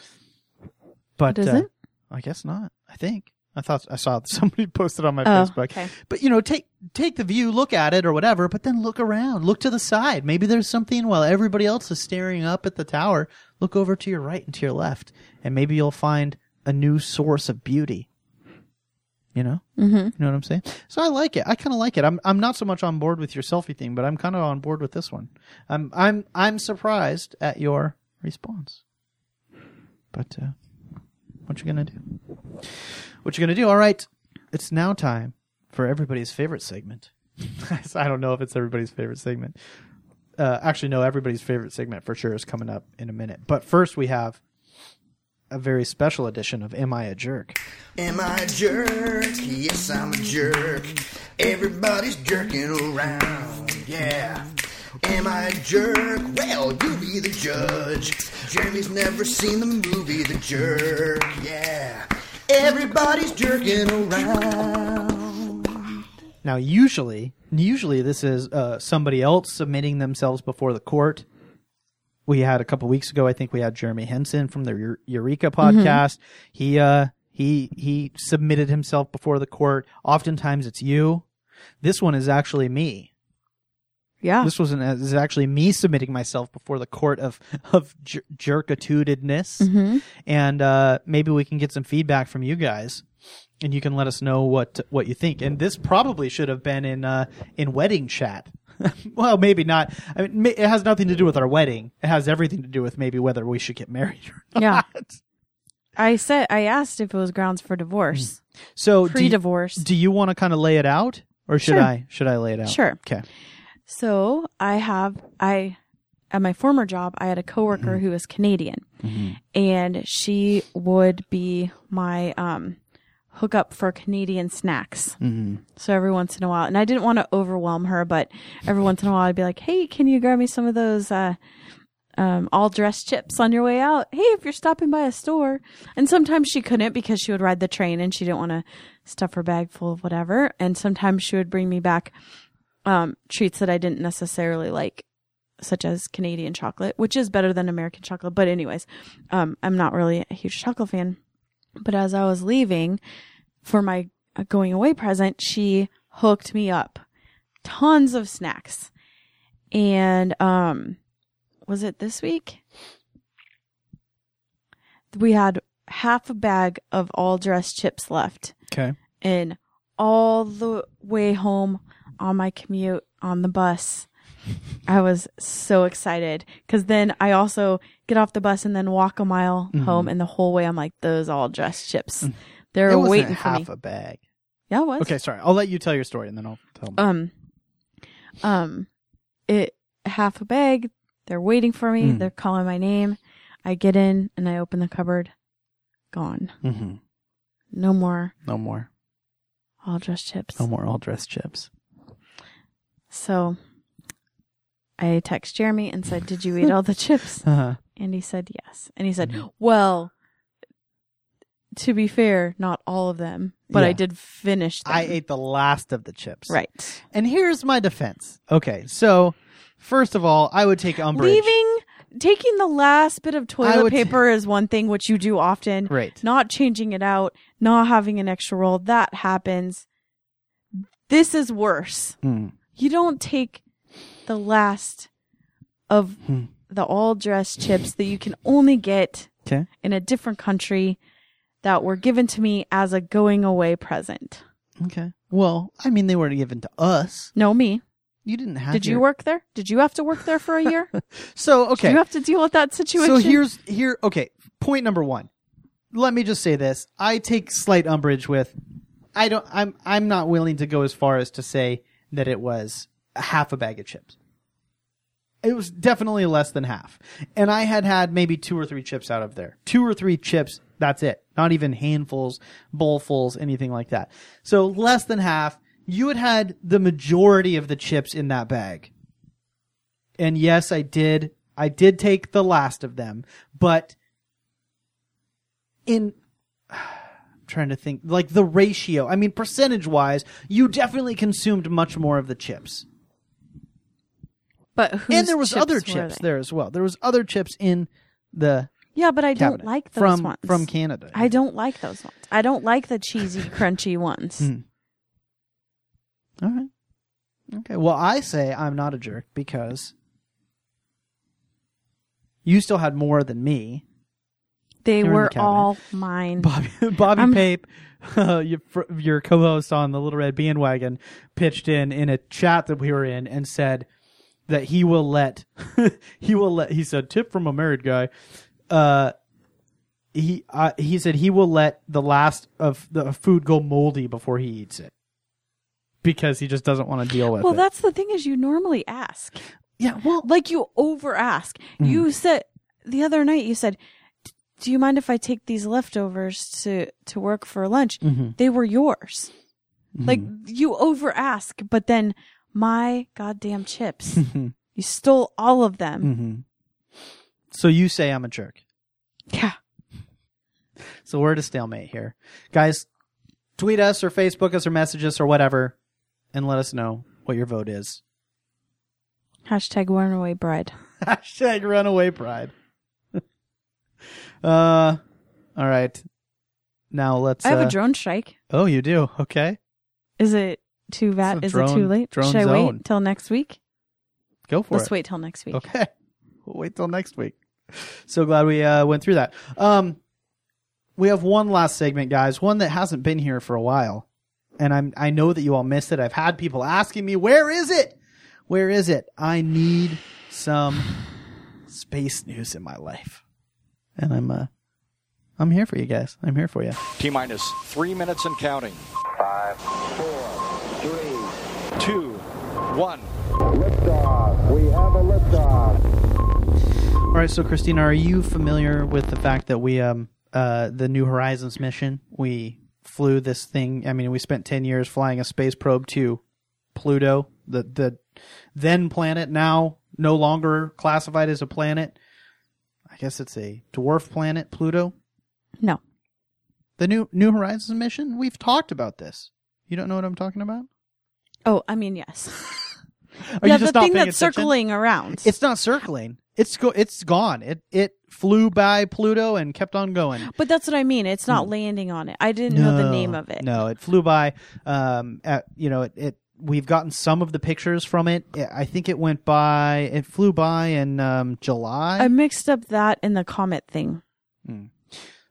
But Does uh, it? I guess not. I think. I thought I saw somebody posted on my Oh, Facebook. okay. But you know, take take the view, look at it or whatever, but then look around, look to the side. Maybe there's something while everybody else is staring up at the tower. Look over to your right and to your left, and maybe you'll find a new source of beauty. You know, Mm-hmm. you know what I'm saying. So I like it. I kind of like it. I'm I'm not so much on board with your selfie thing, but I'm kind of on board with this one. I'm I'm I'm surprised at your response. But uh, what you gonna do? What you gonna do? All right, it's now time for everybody's favorite segment. I don't know if it's everybody's favorite segment. Uh, actually, no, everybody's favorite segment for sure is coming up in a minute. But first, we have a very special edition of "Am I a Jerk?" Am I a jerk? Yes, I'm a jerk. Everybody's jerking around, yeah. Am I a jerk? Well, you be the judge. Jeremy's never seen the movie The Jerk, yeah. Everybody's jerking around. Now, usually, usually this is uh, somebody else submitting themselves before the court. We had a couple weeks ago. I think we had Jeremy Henson from the Eureka podcast. He uh, he he submitted himself before the court. Oftentimes, it's you. This one is actually me. Yeah. This wasn't. This is actually me submitting myself before the court of of jer- jerkatudedness, mm-hmm. and uh, maybe we can get some feedback from you guys, and you can let us know what what you think. And this probably should have been in uh, in wedding chat. well, maybe not. I mean, it has nothing to do with our wedding. It has everything to do with maybe whether we should get married or Yeah. not. I said I asked if it was grounds for divorce. So, do you, Pre-divorce. do you want to kind of lay it out? or should Sure. I should I lay it out? Sure. Okay. So I have I at my former job I had a coworker Mm-hmm. who was Canadian, and she would be my um hookup for Canadian snacks. Mm-hmm. So every once in a while, and I didn't want to overwhelm her, but every once in a while I'd be like, "Hey, can you grab me some of those uh, um, all dressed chips on your way out? Hey, if you're stopping by a store." And sometimes she couldn't because she would ride the train and she didn't want to stuff her bag full of whatever. And sometimes she would bring me back um, treats that I didn't necessarily like, such as Canadian chocolate, which is better than American chocolate. But anyways, um, I'm not really a huge chocolate fan. But as I was leaving for my uh, going away present, she hooked me up tons of snacks. And um was it this week? We had half a bag of all dressed chips left. Okay. And all the way home on my commute on the bus, I was so excited because then I also get off the bus and then walk a mile home, and the whole way I'm like, those all dressed chips. They're It wasn't waiting for half me. a bag. yeah, it was. Okay, sorry. I'll let you tell your story and then I'll tell. Mine. Um, um, it half a bag. They're waiting for me. Mm. They're calling my name. I get in and I open the cupboard. Gone. mm-hmm. No more No more. all dressed chips. No more all dressed chips. So I text Jeremy and said, "Did you eat all the chips?" Uh-huh. And he said yes. And he said, Mm-hmm. "Well, to be fair, not all of them, but I did finish them." I ate the last of the chips. right. And here's my defense. Okay, so first of all, I would take umbrage. Leaving, taking the last bit of toilet paper is one thing, which you do often. Right. Not changing it out, not having an extra roll, that happens. This is worse. Hmm. You don't take the last of Hmm. The all dressed chips that you can only get Okay. in a different country that were given to me as a going away present. Okay. Well, I mean, they were given to us. No, me. You didn't have. Did you work there? Did you have to work there for a year? So Did okay. you have to deal with that situation? So here's here. Okay. Point number one. Let me just say this. I take slight umbrage with. I don't. I'm. I'm not willing to go as far as to say that it was half a bag of chips. It was definitely less than half, and I had had maybe two or three chips out of there. Two or three chips. That's it. Not even handfuls, bowlfuls, anything like that. So less than half. You had had the majority of the chips in that bag and yes, I did. I did take the last of them, but in I'm trying to think like the ratio. I mean, percentage wise, you definitely consumed much more of the chips, but and there was chips other chips there as well. There was other chips in the Yeah, but I don't like those from ones. from Canada. I don't like those ones. I don't like the cheesy, crunchy ones. Hmm. All right. Okay. Well, I say I'm not a jerk because you still had more than me. They in the were all mine. Bobby, Bobby I'm- Pape, uh, your, your co-host on the Little Red Bandwagon, pitched in in a chat that we were in and said that he will let he will let he said tip from a married guy. Uh, he uh, he said he will let the last of the food go moldy before he eats it because he just doesn't want to deal with well, it. Well, that's the thing is you normally ask. yeah, well, Like you over ask. Hmm. You said the other night you said, "Do you mind if I take these leftovers to to work for lunch?" Mm-hmm. They were yours. Like you over ask, but then my goddamn chips. you stole all of them. hmm so you say I'm a jerk. Yeah. So we're at a stalemate here. Guys, tweet us or Facebook us or message us or whatever and let us know what your vote is. Hashtag runaway bride. Hashtag runaway pride. uh, all right. Now let's. I have uh, a drone strike. Oh, you do? Okay. Is it too bad? It's a Is it too late? drone Should I zone. wait till next week? Go for Let's it. wait till next week. Okay. We'll wait till next week. So glad we uh, went through that. Um, we have one last segment, guys. One that hasn't been here for a while, and I'm I know that you all missed it. I've had people asking me, "Where is it? Where is it?" I need some space news in my life, and I'm uh, I'm here for you guys. I'm here for you. T minus three minutes and counting. Five, four, three, two, one. Liftoff. We have a liftoff. All right, so Christina, are you familiar with the fact that we um uh the New Horizons mission we flew this thing? I mean, we spent ten years flying a space probe to Pluto, the the then planet, now no longer classified as a planet. I guess it's a dwarf planet, Pluto. No. The new New Horizons mission. We've talked about this. You don't know what I'm talking about? Oh, I mean, yes. Are yeah, you just the thing that's attention? circling around. It's not circling. It's go. It's gone. It it flew by Pluto and kept on going. but that's what I mean. It's not landing on it. I didn't know the name of it. No, it flew by. Um, at, you know, it, it. We've gotten some of the pictures from it. I think it went by. It flew by in um, July. I mixed up that and the comet thing.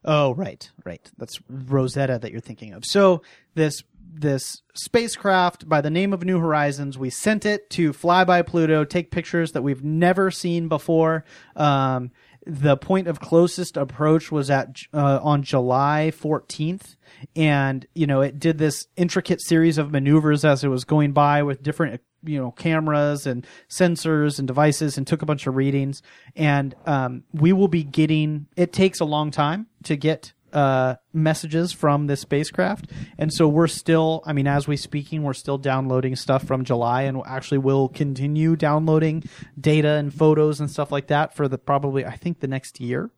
Oh, right, right. That's Rosetta that you're thinking of. So this this spacecraft by the name of New Horizons, we sent it to fly by Pluto, take pictures that we've never seen before. Um, the point of closest approach was at uh, on July 14th, and you know it did this intricate series of maneuvers as it was going by with different you know cameras and sensors and devices and took a bunch of readings. And um, we will be getting it takes a long time to get uh, messages from this spacecraft. And so we're still i mean as we speaking we're still downloading stuff from july and actually will continue downloading data and photos and stuff like that for the probably i think the next year.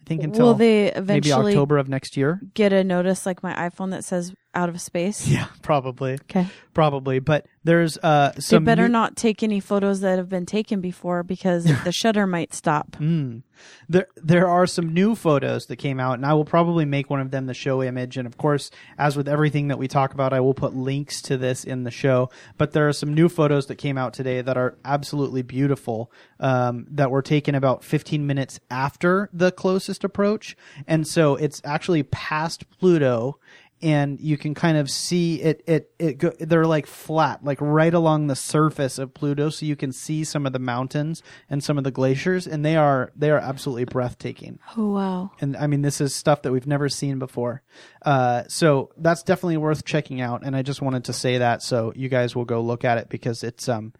I think until Will they maybe october of next year. get a notice like my iPhone that says out of space? yeah probably Okay. probably but there's uh They some better new- not take any photos that have been taken before because the shutter might stop. Mm. There, there are some new photos that came out, and I will probably make one of them the show image. And of course, as with everything that we talk about, I will put links to this in the show. But there are some new photos that came out today that are absolutely beautiful, um, that were taken about 15 minutes after the closest approach, and so it's actually past Pluto. And you can kind of see it. It it go, they're like flat, like right along the surface of Pluto, so you can see some of the mountains and some of the glaciers, and they are they are absolutely breathtaking Oh wow. and I mean this is stuff that we've never seen before. Uh, so that's definitely worth checking out. And I just wanted to say that so you guys will go look at it because it's um,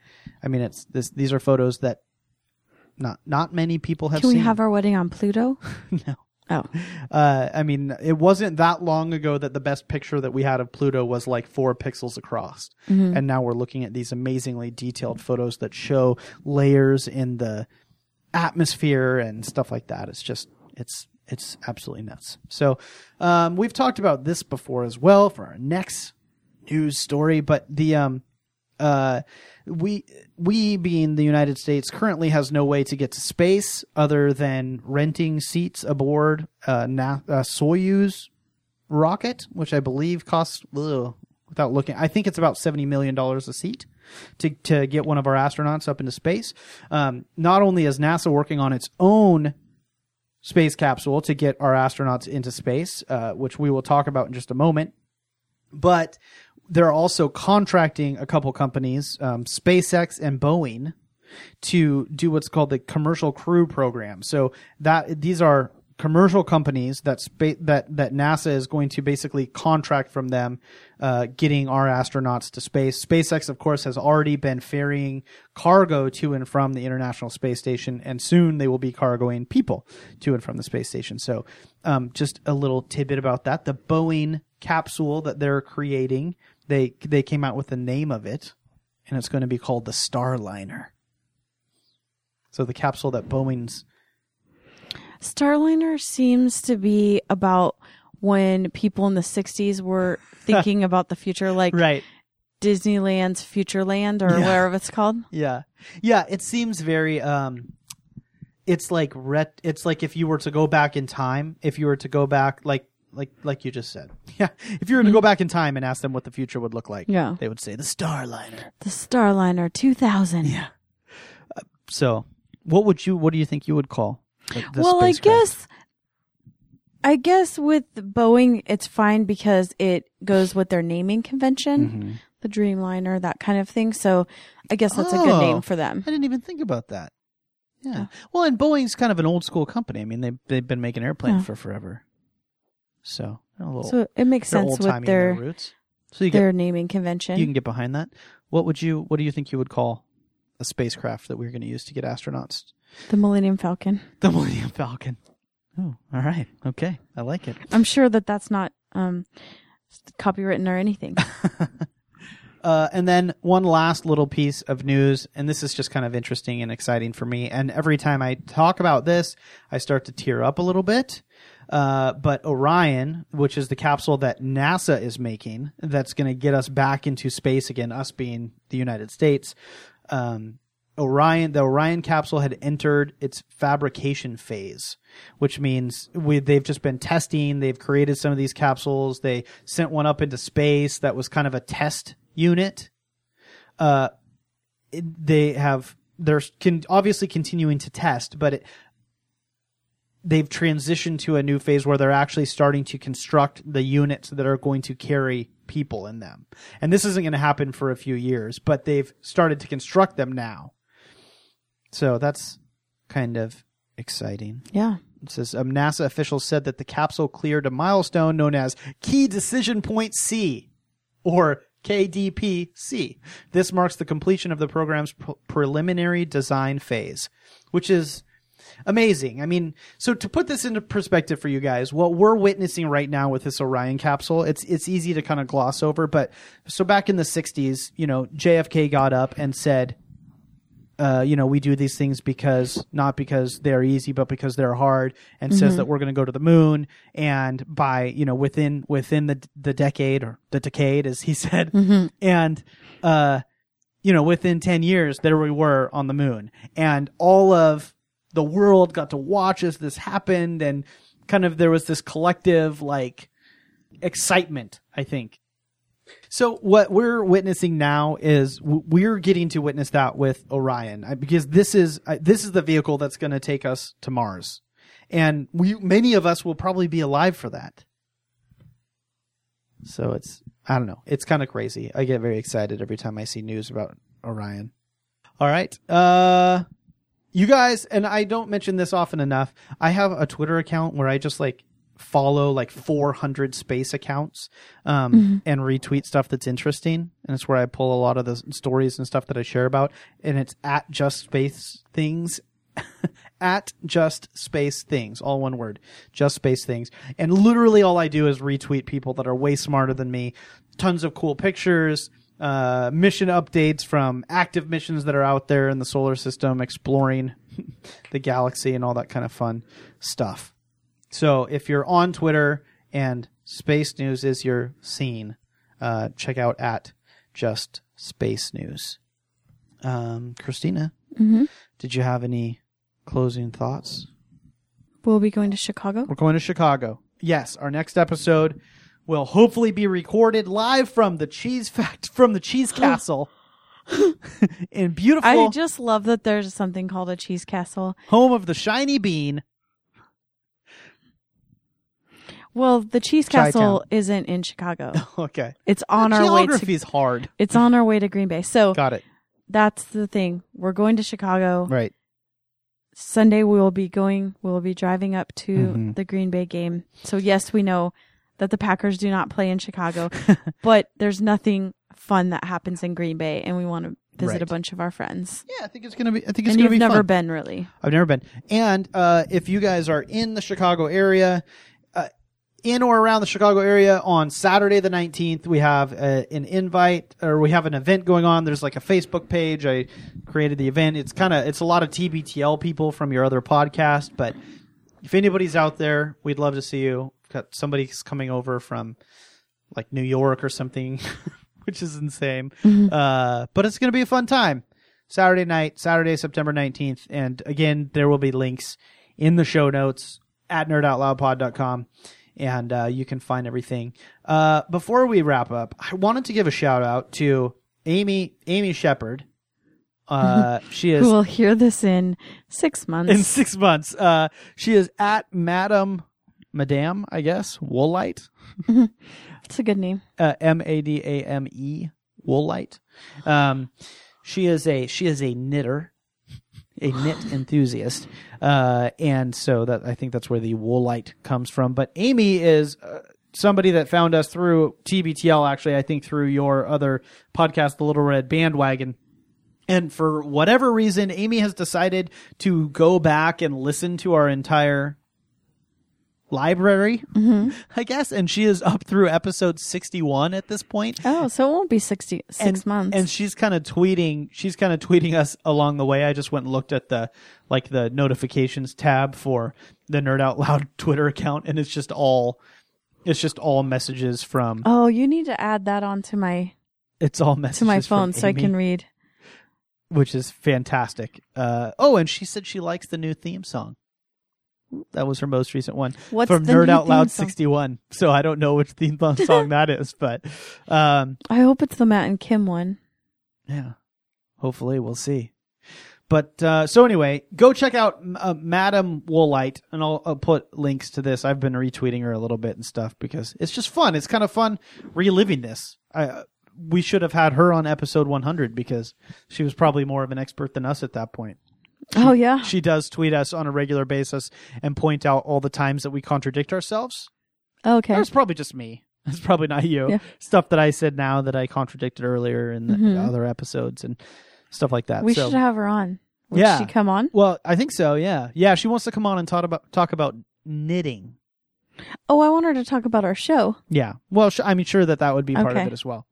I mean it's this these are photos that not not many people have Can seen. we have our wedding on Pluto? no. Oh. Uh, I mean, it wasn't that long ago that the best picture that we had of Pluto was like four pixels across. And now we're looking at these amazingly detailed photos that show layers in the atmosphere and stuff like that. It's just, it's, it's absolutely nuts. So, um, we've talked about this before as well for our next news story, but the, um, uh, we we being the United States currently has no way to get to space other than renting seats aboard a Na- Soyuz rocket, which I believe costs ugh, without looking. I think it's about seventy million dollars a seat to to get one of our astronauts up into space. Um, not only is NASA working on its own space capsule to get our astronauts into space, uh, which we will talk about in just a moment, but they're also contracting a couple companies, um, SpaceX and Boeing, to do what's called the Commercial Crew Program. So that these are commercial companies that spa- that that NASA is going to basically contract from them, uh, getting our astronauts to space. SpaceX, of course, has already been ferrying cargo to and from the International Space Station, and soon they will be cargoing people to and from the space station. So, um, just a little tidbit about that: the Boeing capsule that they're creating, they they came out with the name of it, and it's going to be called the Starliner. So the capsule that Boeing's Starliner seems to be about when people in the 60s were thinking about the future, like right Disneyland's Futureland or Yeah. whatever it's called. Yeah. Yeah, it seems very um it's like ret it's like if you were to go back in time, if you were to go back like like like you just said. Yeah. If you were to go back in time and ask them what the future would look like, Yeah. they would say the Starliner. The Starliner 2000. Yeah. Uh, so, what would you what do you think you would call the, the well, I spacecraft? guess I guess with Boeing it's fine because it goes with their naming convention, Mm-hmm. the Dreamliner, that kind of thing. So I guess that's a good Oh. name for them. I didn't even think about that. Yeah. Well, and Boeing's kind of an old school company. I mean, they they've been making airplanes Yeah. for forever. So, a little So it makes sense with in their roots. So you get their naming convention. you can get behind that. What would you? What do you think you would call a spacecraft that we're going to use to get astronauts? the Millennium Falcon. The Millennium Falcon. Oh, all right. Okay, I like it. I'm sure that that's not um, copywritten or anything. Uh, and then one last little piece of news, and this is just kind of interesting and exciting for me. And every time I talk about this, I start to tear up a little bit. Uh, but Orion, which is the capsule that NASA is making, that's going to get us back into space again, us being the United States. Um, Orion, the Orion capsule had entered its fabrication phase, which means we, they've just been testing. They've created some of these capsules. They sent one up into space that was kind of a test unit. Uh, they have they're con- obviously continuing to test, but it, they've transitioned to a new phase where they're actually starting to construct the units that are going to carry people in them. And this isn't going to happen for a few years, but they've started to construct them now. So that's kind of exciting. yeah. It says um, NASA officials said that the capsule cleared a milestone known as Key Decision Point C, or KDPC. This marks the completion of the program's pre- preliminary design phase, which is amazing. I mean, so to put this into perspective for you guys, what we're witnessing right now with this Orion capsule, it's it's easy to kind of gloss over, but so back in the 60s, you know, JFK got up and said, uh, you know, we do these things because not because they're easy, but because they're hard, and says that we're going to go to the moon. And by you know within within the the decade or the decade, as he said, and uh, you know within ten years, there we were on the moon, and all of the world got to watch as this happened, and kind of there was this collective like excitement. I think so what we're witnessing now is we're getting to witness that with Orion because this is uh, this is the vehicle that's going to take us to Mars, and we many of us will probably be alive for that. So it's I don't know it's kind of crazy. I get very excited every time I see news about Orion. All right, uh, you guys, and I don't mention this often enough. I have a Twitter account where I just like follow like 400 space accounts um, and retweet stuff that's interesting. And it's where I pull a lot of the stories and stuff that I share about. And it's at just space things. at just space things, all one word, just space things. And literally all I do is retweet people that are way smarter than me. Tons of cool pictures, uh, mission updates from active missions that are out there in the solar system, exploring the galaxy and all that kind of fun stuff. So if you're on Twitter and space news is your scene, uh, check out at just space news. Um, Christina, did you have any closing thoughts? We'll be going to Chicago. We're going to Chicago. Yes, our next episode will hopefully be recorded live from the cheese fact from the cheese castle in beautiful I just love that there's something called a cheese castle. home of the shiny bean. Well, the cheese castle isn't in Chicago. Okay, It's on our way to geography's hard. it's on our way to Green Bay. So Got it. that's the thing. We're going to Chicago. Right. Sunday we will be going we will be driving up to Mhm. the Green Bay game. So yes, we know that the Packers do not play in Chicago, but there's nothing fun that happens in Green Bay and we want to visit Right. a bunch of our friends. Yeah, I think it's gonna be. I think it's and gonna you've be never fun. been really. I've never been. And uh, if you guys are in the Chicago area, uh, in or around the Chicago area on Saturday the 19th, we have uh an invite or we have an event going on. There's like a Facebook page. I created the event. It's kind of it's a lot of TBTL people from your other podcast, but if anybody's out there, we'd love to see you. Got somebody's coming over from like New York or something, which is insane. Uh, but it's going to be a fun time. Saturday night, Saturday, September 19th. And again, there will be links in the show notes at nerdoutloudpod.com. And uh, you can find everything. Uh, before we wrap up, I wanted to give a shout out to Amy Amy Shepard. Uh, she is will hear this in six months. in six months. Uh, she is at Madam Madame, I guess Woolite. That's a good name. uh, M A D A M E Woolite. Um, she is a she is a knitter, a knit enthusiast, uh, and so that I think that's where the Woolite comes from. But Amy is uh, somebody that found us through TBTL, actually, I think through your other podcast, The Little Red Bandwagon. And for whatever reason, Amy has decided to go back and listen to our entire library, I guess. And she is up through episode 61 at this point. Oh, so it won't be 60, six and, months. And she's kind of tweeting, she's kind of tweeting us along the way. I just went and looked at the, like the notifications tab for the Nerd Out Loud Twitter account. And it's just all, it's just all messages from, oh, you need to add that onto my it's all messages to my phone so I can read. which is fantastic. Uh, oh, and she said she likes the new theme song. That was her most recent one What's from Nerd Out Loud 61. So I don't know which theme song that is, but um, I hope it's the Matt and Kim one. yeah, hopefully we'll see. But uh, so anyway, go check out uh, Madam Woolite, and I'll, I'll put links to this. I've been retweeting her a little bit and stuff because it's just fun. It's kind of fun reliving this. I, we should have had her on episode 100 because she was probably more of an expert than us at that point. Oh yeah. She does tweet us on a regular basis and point out all the times that we contradict ourselves. Okay. That's probably just me. It's probably not you. Yeah. Stuff that I said now that I contradicted earlier in the Mhm. other episodes and stuff like that. We so, should have her on. Would Yeah. she come on? well, I think so. Yeah, yeah. She wants to come on and talk about talk about knitting. Oh, I want her to talk about our show. Yeah. Well, sh- I'm sure that that would be part of it as well.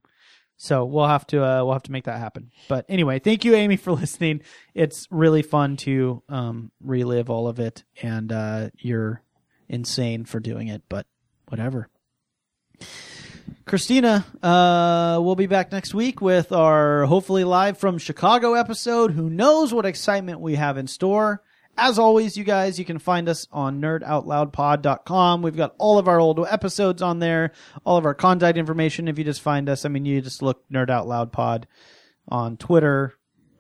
So we'll have to uh, we'll have to make that happen. But anyway, thank you, Amy, for listening. It's really fun to um, relive all of it, and uh, you're insane for doing it. But whatever. Christina, uh, we'll be back next week with our hopefully live from Chicago episode. Who knows what excitement we have in store? As always, you guys, you can find us on nerdoutloudpod.com. We've got all of our old episodes on there, all of our contact information. If you just find us, I mean, you just look Nerd Out Loud Pod on Twitter,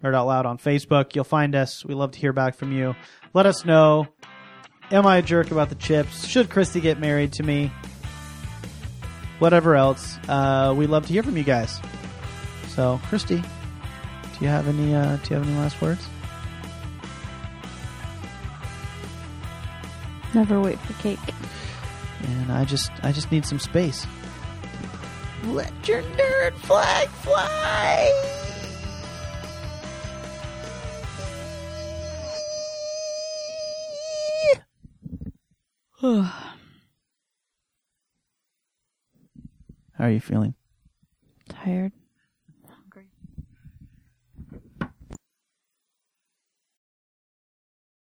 Nerd Out Loud on Facebook. You'll find us. We love to hear back from you. Let us know. Am I a jerk about the chips? Should Christy get married to me? Whatever else. Uh, we love to hear from you guys. So, Christy, do you have any? Uh, do you have any last words? Never wait for cake. And I just, I just need some space. Let your nerd flag fly. How are you feeling? Tired.